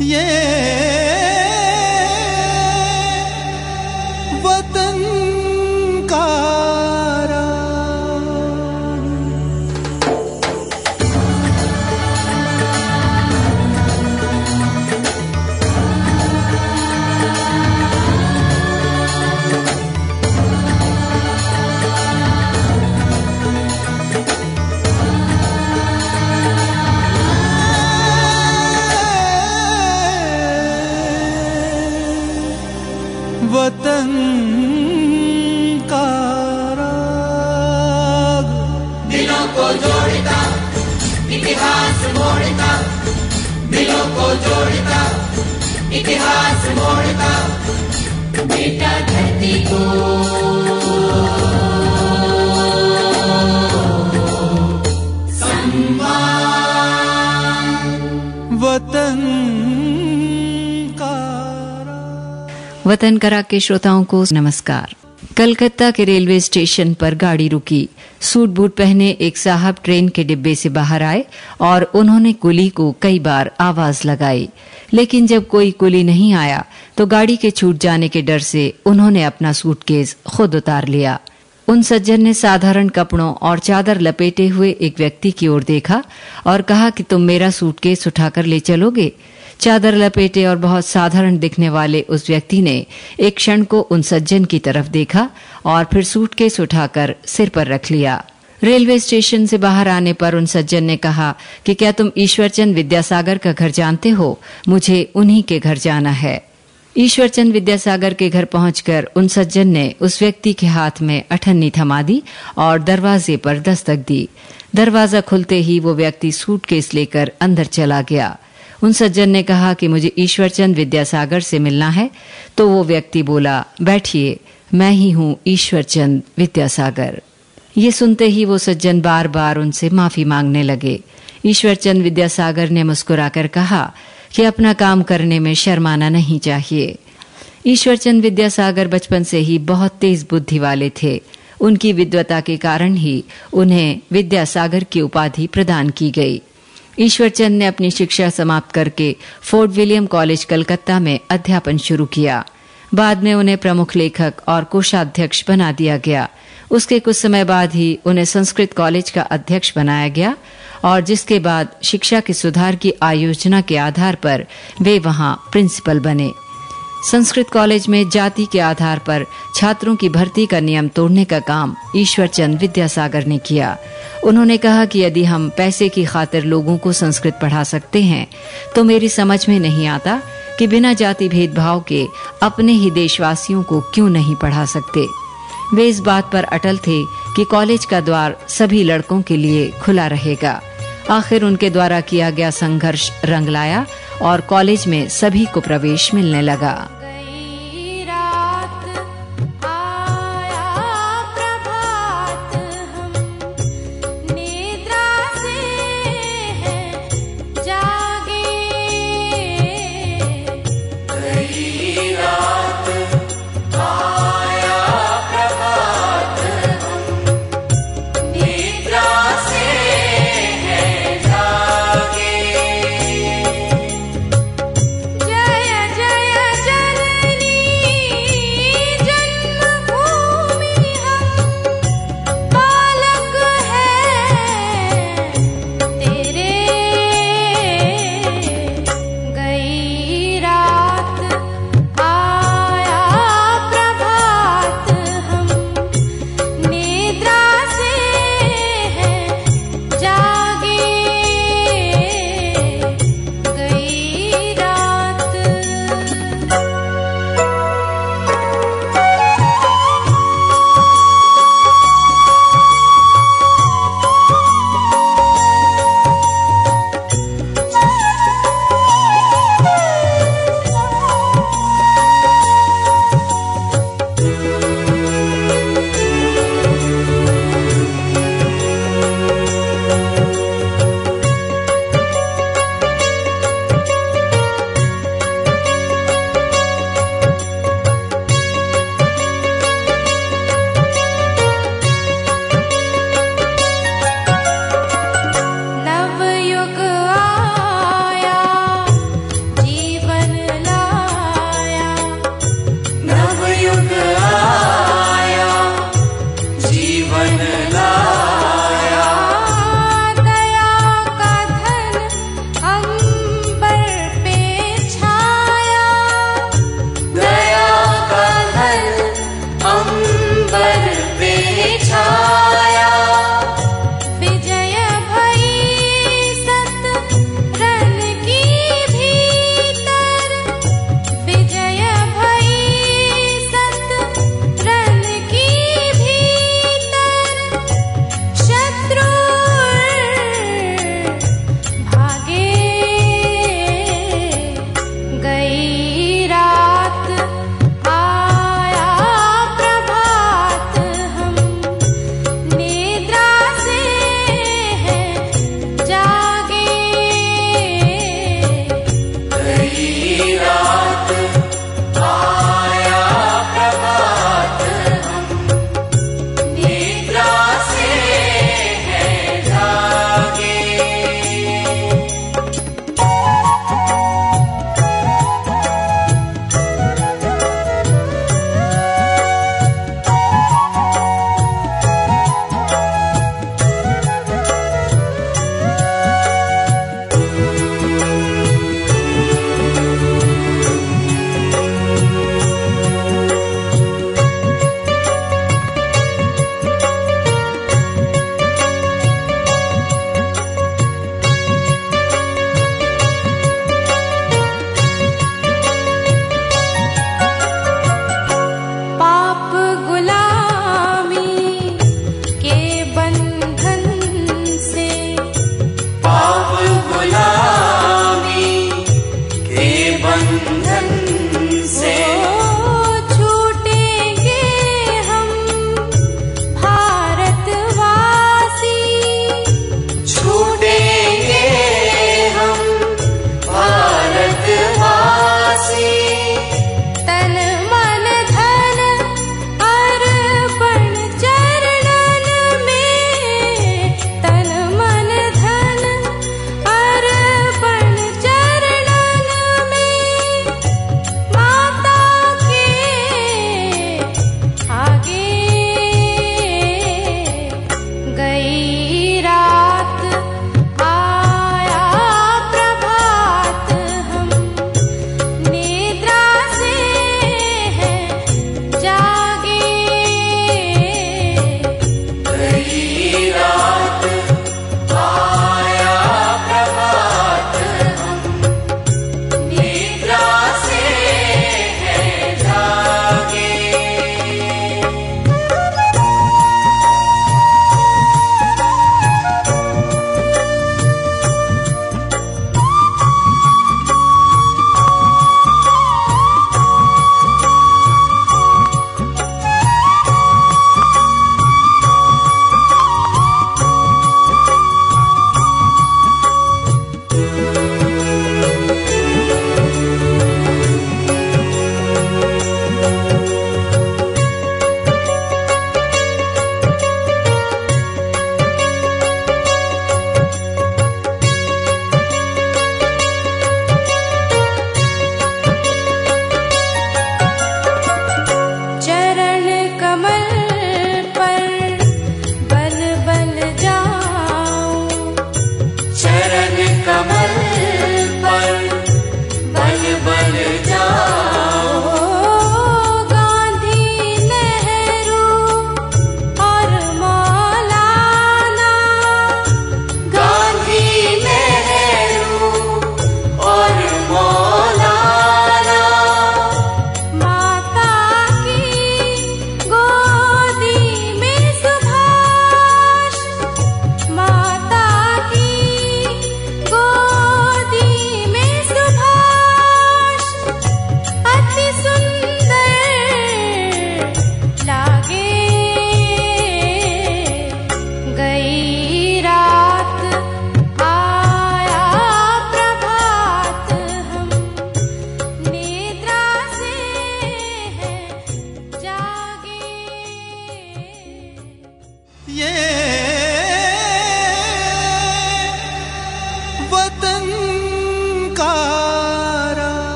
वतन इतिहास मोड़ता बेटा धरती को। वतन का वतन करा के श्रोताओं को नमस्कार। कलकत्ता के रेलवे स्टेशन पर गाड़ी रुकी। सूट बूट पहने एक साहब ट्रेन के डिब्बे से बाहर आए और उन्होंने कुली को कई बार आवाज़ लगाई। लेकिन जब कोई कुली नहीं आया तो गाड़ी के छूट जाने के डर से उन्होंने अपना सूटकेस खुद उतार लिया। उन सज्जन ने साधारण कपड़ों और चादर लपेटे हुए एक व्यक्ति की ओर देखा और कहा कि तुम मेरा सूटकेस उठाकर ले चलोगे। चादर लपेटे और बहुत साधारण दिखने वाले उस व्यक्ति ने एक क्षण को उन सज्जन की तरफ़ देखा और फिर सूटकेस उठाकर सिर पर रख लिया। रेलवे स्टेशन से बाहर आने पर उन सज्जन ने कहा कि क्या तुम ईश्वरचंद विद्यासागर का घर जानते हो? मुझे उन्हीं के घर जाना है। ईश्वरचंद विद्यासागर के घर पहुंचकर उन सज्जन ने उस व्यक्ति के हाथ में अठन्नी थमा दी और दरवाजे पर दस्तक दी। दरवाज़ा खुलते ही वो व्यक्ति सूटकेस लेकर अंदर चला गया। उन सज्जन ने कहा कि मुझे ईश्वरचंद विद्यासागर से मिलना है तो वो व्यक्ति बोला, बैठिए, मैं ही हूँ ईश्वरचंद विद्यासागर। ये सुनते ही वो सज्जन बार बार उनसे माफ़ी मांगने लगे। ईश्वरचंद विद्यासागर ने मुस्कुराकर कहा कि अपना काम करने में शर्माना नहीं चाहिए। ईश्वरचंद विद्यासागर बचपन से ही बहुत तेज बुद्धि वाले थे। उनकी विद्वता के कारण ही उन्हें विद्यासागर की उपाधि प्रदान की गई। ईश्वरचंद ने अपनी शिक्षा समाप्त करके फोर्ट विलियम कॉलेज, कलकत्ता में अध्यापन शुरू किया। बाद में उन्हें प्रमुख लेखक और कोषाध्यक्ष बना दिया गया। उसके कुछ समय बाद ही उन्हें संस्कृत कॉलेज का अध्यक्ष बनाया गया और जिसके बाद शिक्षा के सुधार की आयोजना के आधार पर वे वहाँ प्रिंसिपल बने। संस्कृत कॉलेज में जाति के आधार पर छात्रों की भर्ती का नियम तोड़ने का काम ईश्वरचंद विद्यासागर ने किया। उन्होंने कहा कि यदि हम पैसे की खातिर लोगों को संस्कृत पढ़ा सकते हैं तो मेरी समझ में नहीं आता कि बिना जाति भेदभाव के अपने ही देशवासियों को क्यों नहीं पढ़ा सकते। वे इस बात पर अटल थे कि कॉलेज का द्वार सभी लड़कों के लिए खुला रहेगा। आखिर उनके द्वारा किया गया संघर्ष रंग लाया और कॉलेज में सभी को प्रवेश मिलने लगा।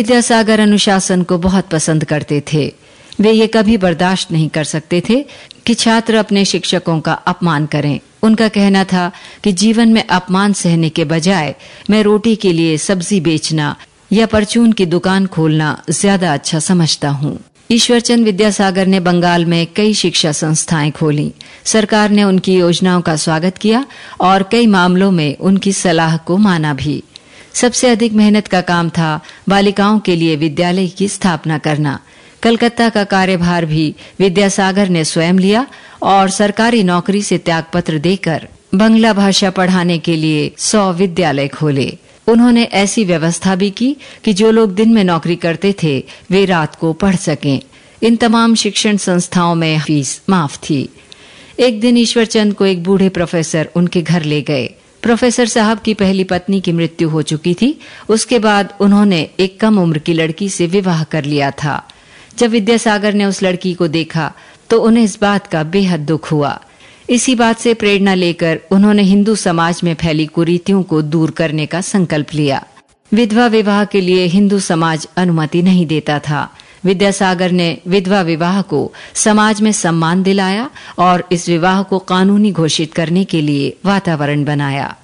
विद्यासागर अनुशासन को बहुत पसंद करते थे। वे ये कभी बर्दाश्त नहीं कर सकते थे कि छात्र अपने शिक्षकों का अपमान करें। उनका कहना था कि जीवन में अपमान सहने के बजाय मैं रोटी के लिए सब्ज़ी बेचना या परचून की दुकान खोलना ज़्यादा अच्छा समझता हूँ। ईश्वरचंद विद्यासागर ने बंगाल में कई शिक्षा संस्थाएँ खोली। सरकार ने उनकी योजनाओं का स्वागत किया और कई मामलों में उनकी सलाह को माना भी। सबसे अधिक मेहनत का काम था बालिकाओं के लिए विद्यालय की स्थापना करना। कलकत्ता का कार्यभार भी विद्यासागर ने स्वयं लिया और सरकारी नौकरी से त्यागपत्र देकर बंगला भाषा पढ़ाने के लिए सौ विद्यालय खोले। उन्होंने ऐसी व्यवस्था भी की कि जो लोग दिन में नौकरी करते थे, वे रात को पढ़ सकें। इन तमाम शिक्षण संस्थाओं में फ़ीस माफ़ थी। एक दिन ईश्वरचंद को एक बूढ़े प्रोफेसर उनके घर ले गए। प्रोफेसर साहब की पहली पत्नी की मृत्यु हो चुकी थी। उसके बाद उन्होंने एक कम उम्र की लड़की से विवाह कर लिया था। जब विद्यासागर ने उस लड़की को देखा तो उन्हें इस बात का बेहद दुख हुआ। इसी बात से प्रेरणा लेकर उन्होंने हिंदू समाज में फैली कुरीतियों को दूर करने का संकल्प लिया। विधवा विवाह के लिए हिंदू समाज अनुमति नहीं देता था। विद्यासागर ने विधवा विवाह को समाज में सम्मान दिलाया और इस विवाह को कानूनी घोषित करने के लिए वातावरण बनाया।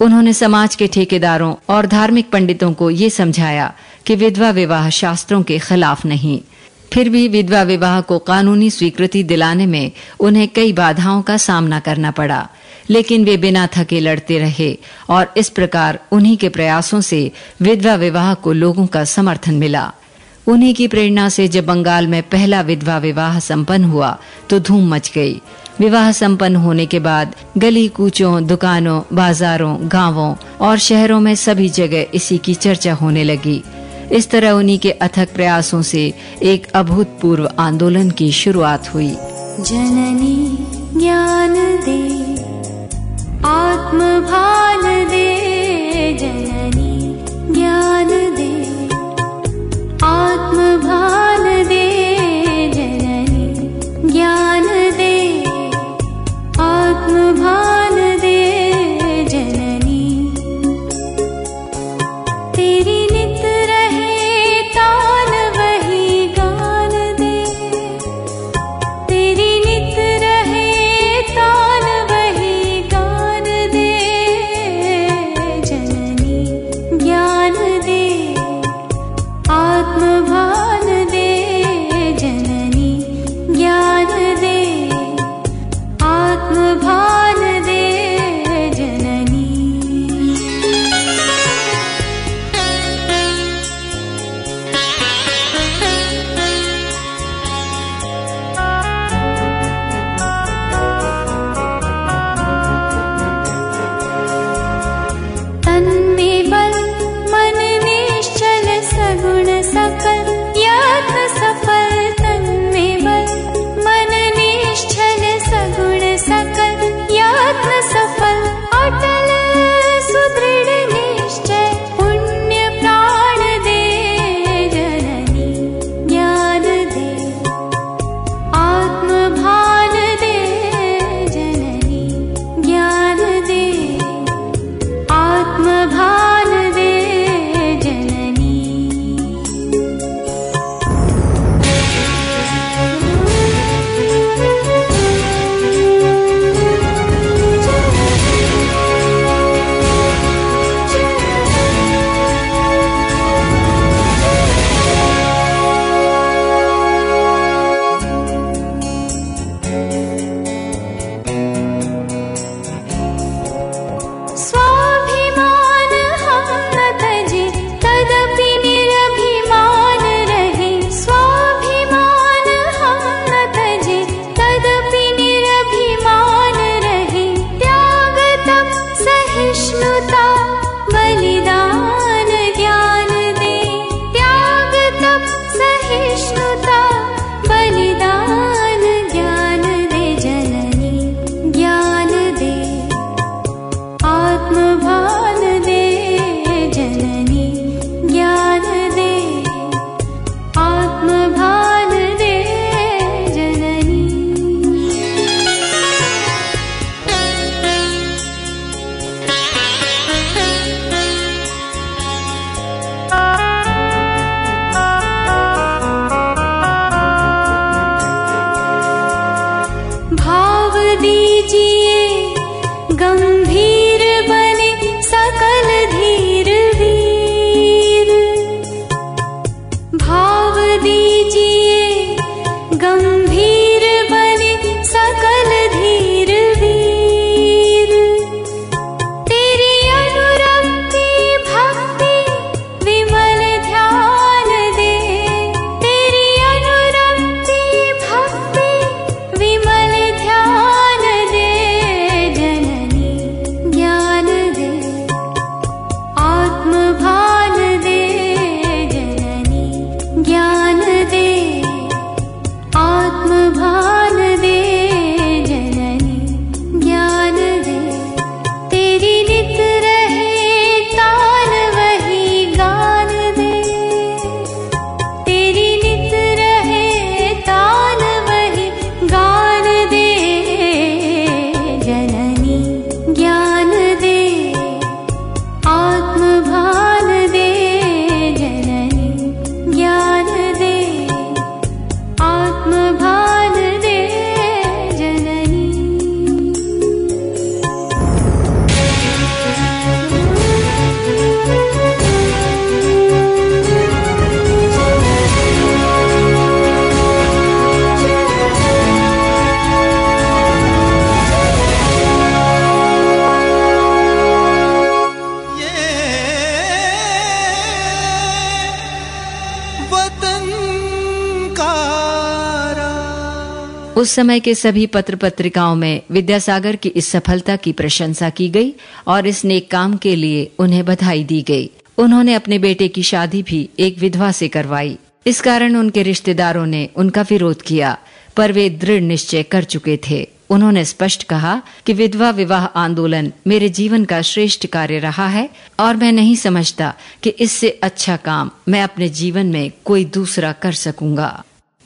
उन्होंने समाज के ठेकेदारों और धार्मिक पंडितों को ये समझाया कि विधवा विवाह शास्त्रों के खिलाफ नहीं। फिर भी विधवा विवाह को कानूनी स्वीकृति दिलाने में उन्हें कई बाधाओं का सामना करना पड़ा, लेकिन वे बिना थके लड़ते रहे और इस प्रकार उन्हीं के प्रयासों से विधवा विवाह को लोगों का समर्थन मिला। उन्हीं की प्रेरणा से जब बंगाल में पहला विधवा विवाह संपन्न हुआ तो धूम मच गई। विवाह संपन्न होने के बाद गली कूचों, दुकानों, बाजारों, गाँवों और शहरों में सभी जगह इसी की चर्चा होने लगी। इस तरह उन्हीं के अथक प्रयासों से एक अभूतपूर्व आंदोलन की शुरुआत हुई। जननी ज्ञान दे आत्मभान उस समय के सभी पत्र पत्रिकाओं में विद्यासागर की इस सफलता की प्रशंसा की गई और इस नेक काम के लिए उन्हें बधाई दी गई। उन्होंने अपने बेटे की शादी भी एक विधवा से करवाई। इस कारण उनके रिश्तेदारों ने उनका विरोध किया, पर वे दृढ़ निश्चय कर चुके थे। उन्होंने स्पष्ट कहा कि विधवा विवाह आंदोलन मेरे जीवन का श्रेष्ठ कार्य रहा है और मैं नहीं समझता कि इससे अच्छा काम मैं अपने जीवन में कोई दूसरा कर सकूँगा।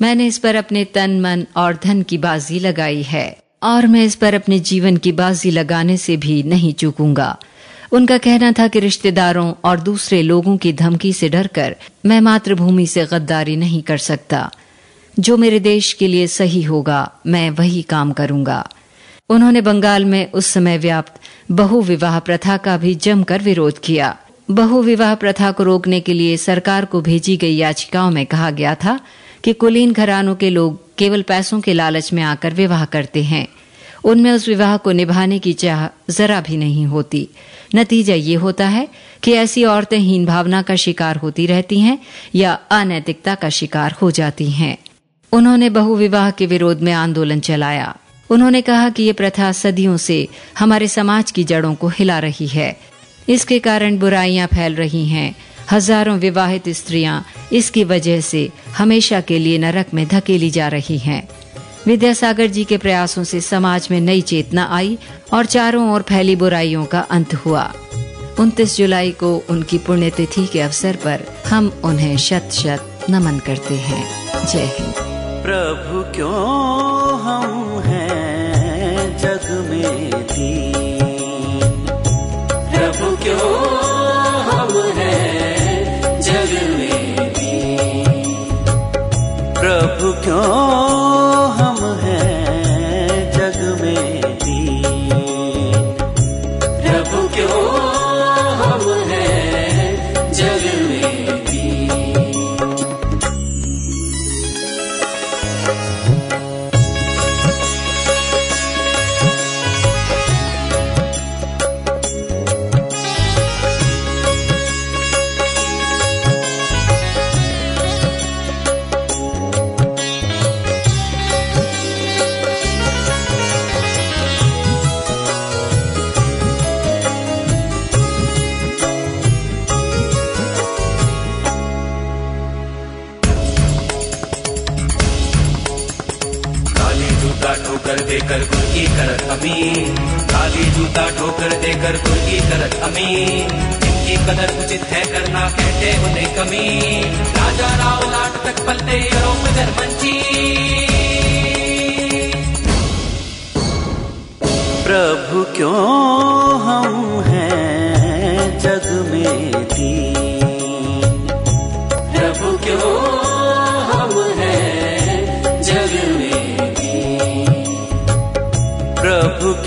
मैंने इस पर अपने तन, मन और धन की बाजी लगाई है, और मैं इस पर अपने जीवन की बाजी लगाने से भी नहीं चूकूँगा। उनका कहना था कि रिश्तेदारों और दूसरे लोगों की धमकी से डरकर मैं मातृभूमि से गद्दारी नहीं कर सकता। जो मेरे देश के लिए सही होगा, मैं वही काम करूँगा। उन्होंने बंगाल में उस समय व्याप्त बहु विवाह प्रथा का भी जमकर विरोध किया। बहु विवाह प्रथा को रोकने के लिए सरकार को भेजी गई याचिकाओं में कहा गया था कि कुलीन घरानों के लोग केवल पैसों के लालच में आकर विवाह करते हैं। उनमें उस विवाह को निभाने की चाह जरा भी नहीं होती। नतीजा ये होता है कि ऐसी औरतें हीन भावना का शिकार होती रहती हैं या अनैतिकता का शिकार हो जाती हैं। उन्होंने बहुविवाह के विरोध में आंदोलन चलाया। उन्होंने कहा कि ये प्रथा सदियों से हमारे समाज की जड़ों को हिला रही है। इसके कारण बुराइयाँ फैल रही हैं। हज़ारों विवाहित स्त्रियाँ इसकी वजह से हमेशा के लिए नरक में धकेली जा रही हैं। विद्यासागर जी के प्रयासों से समाज में नई चेतना आई और चारों ओर फैली बुराइयों का अंत हुआ। 29 जुलाई को उनकी पुण्यतिथि के अवसर पर हम उन्हें शत शत नमन करते हैं। जय हिंद। प्रभु क्यों हम हैं जग में दीन देकर गुर की करत अमीन। काली जूता ठोकर देकर गुर की करत अमीन। जिनकी कदर उचित है करना कहते उन्हें कमी राजा राव लाट तक पलते प्रभु क्यों हम हैं जग में दीन प्रभु क्यों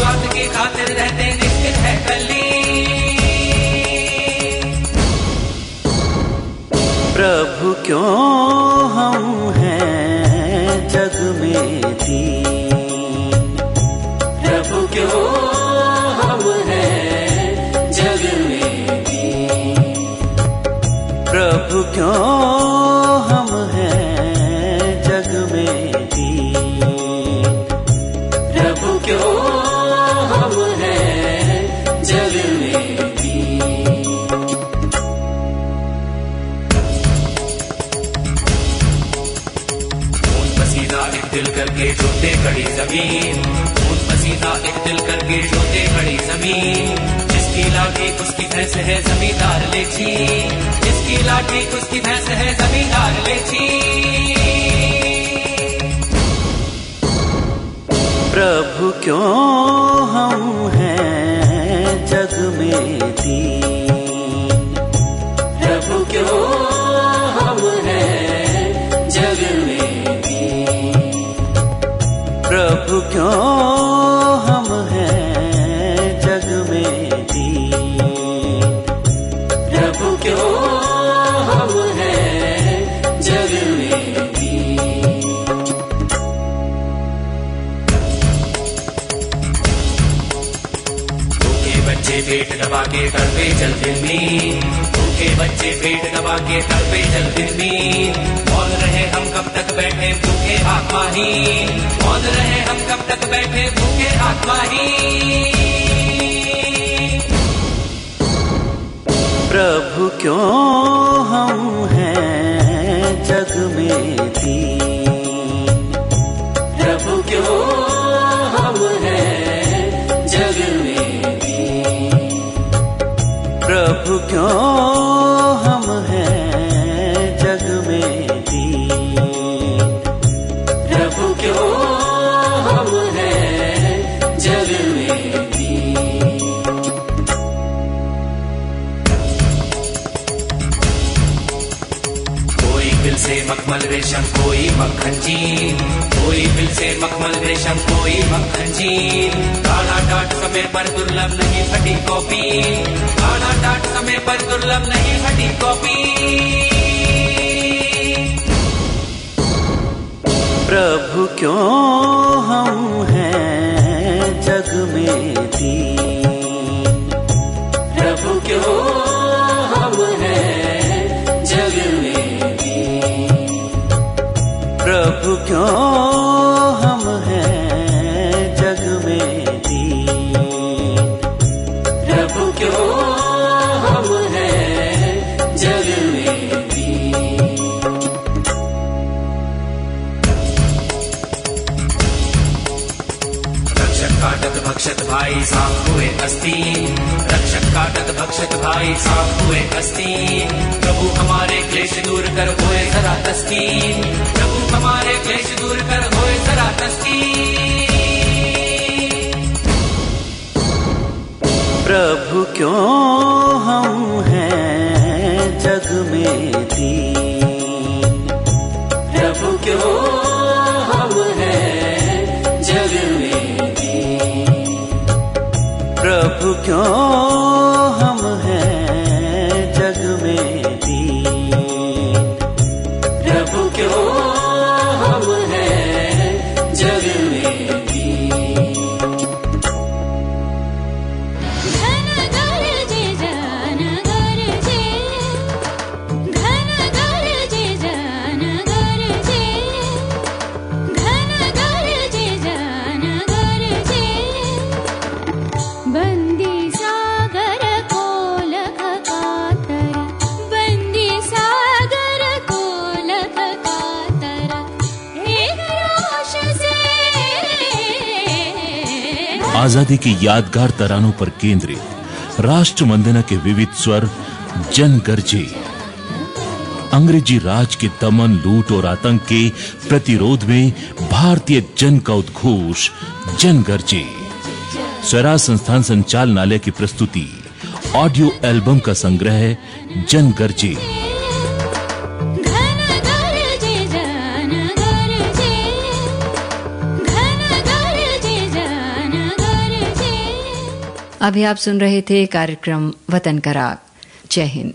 स्वार्थ की खातिर रहते निश्चित है कली। प्रभु क्यों प्रभु क्यों हम हैं जग में दीन? प्रभु क्यों हम हैं जग में दीन? भूखे बच्चे पेट दबा के तड़पे जल फिल्मी भूखे बच्चे पेट दबा के तड़पे फिल्मी मौन। हम कब तक बैठे भूखे आत्मा ही? मौन रहे हम कब तक बैठे भूखे आत्मा ही? प्रभु क्यों हम हैं जग में दीन प्रभु क्यों हम हैं जग में दीन प्रभु क्यों मक्खन चीन कोई बिल से मखमल रेशम कोई मक्खन चीन काला टाट समय पर दुर्लभ नहीं फटी कॉपी काला टाट समय पर दुर्लभ नहीं फटी कॉपी प्रभु क्यों हम हैं जग में दीन प्रभु क्यों भाई साफ़ हुए अस्ति प्रभु हमारे क्लेश दूर कर होए जरा तस्ती प्रभु हमारे क्लेश दूर कर होए जरा तस्ती प्रभु क्यों हम हैं जग में दीन? प्रभु क्यों हम हैं जग में दीन? प्रभु क्यों आज़ादी की यादगार तरानों पर केंद्रित राष्ट्र वंदना के विविध स्वर जन गर्जे अंग्रेज़ी राज के दमन, लूट और आतंक के प्रतिरोध में भारतीय जन का उद्घोष जन गरजे स्वराज संस्थान संचालनालय की प्रस्तुति, ऑडियो एल्बम का संग्रह जन गरजे अभी आप सुन रहे थे कार्यक्रम वतन कराग जय हिंद।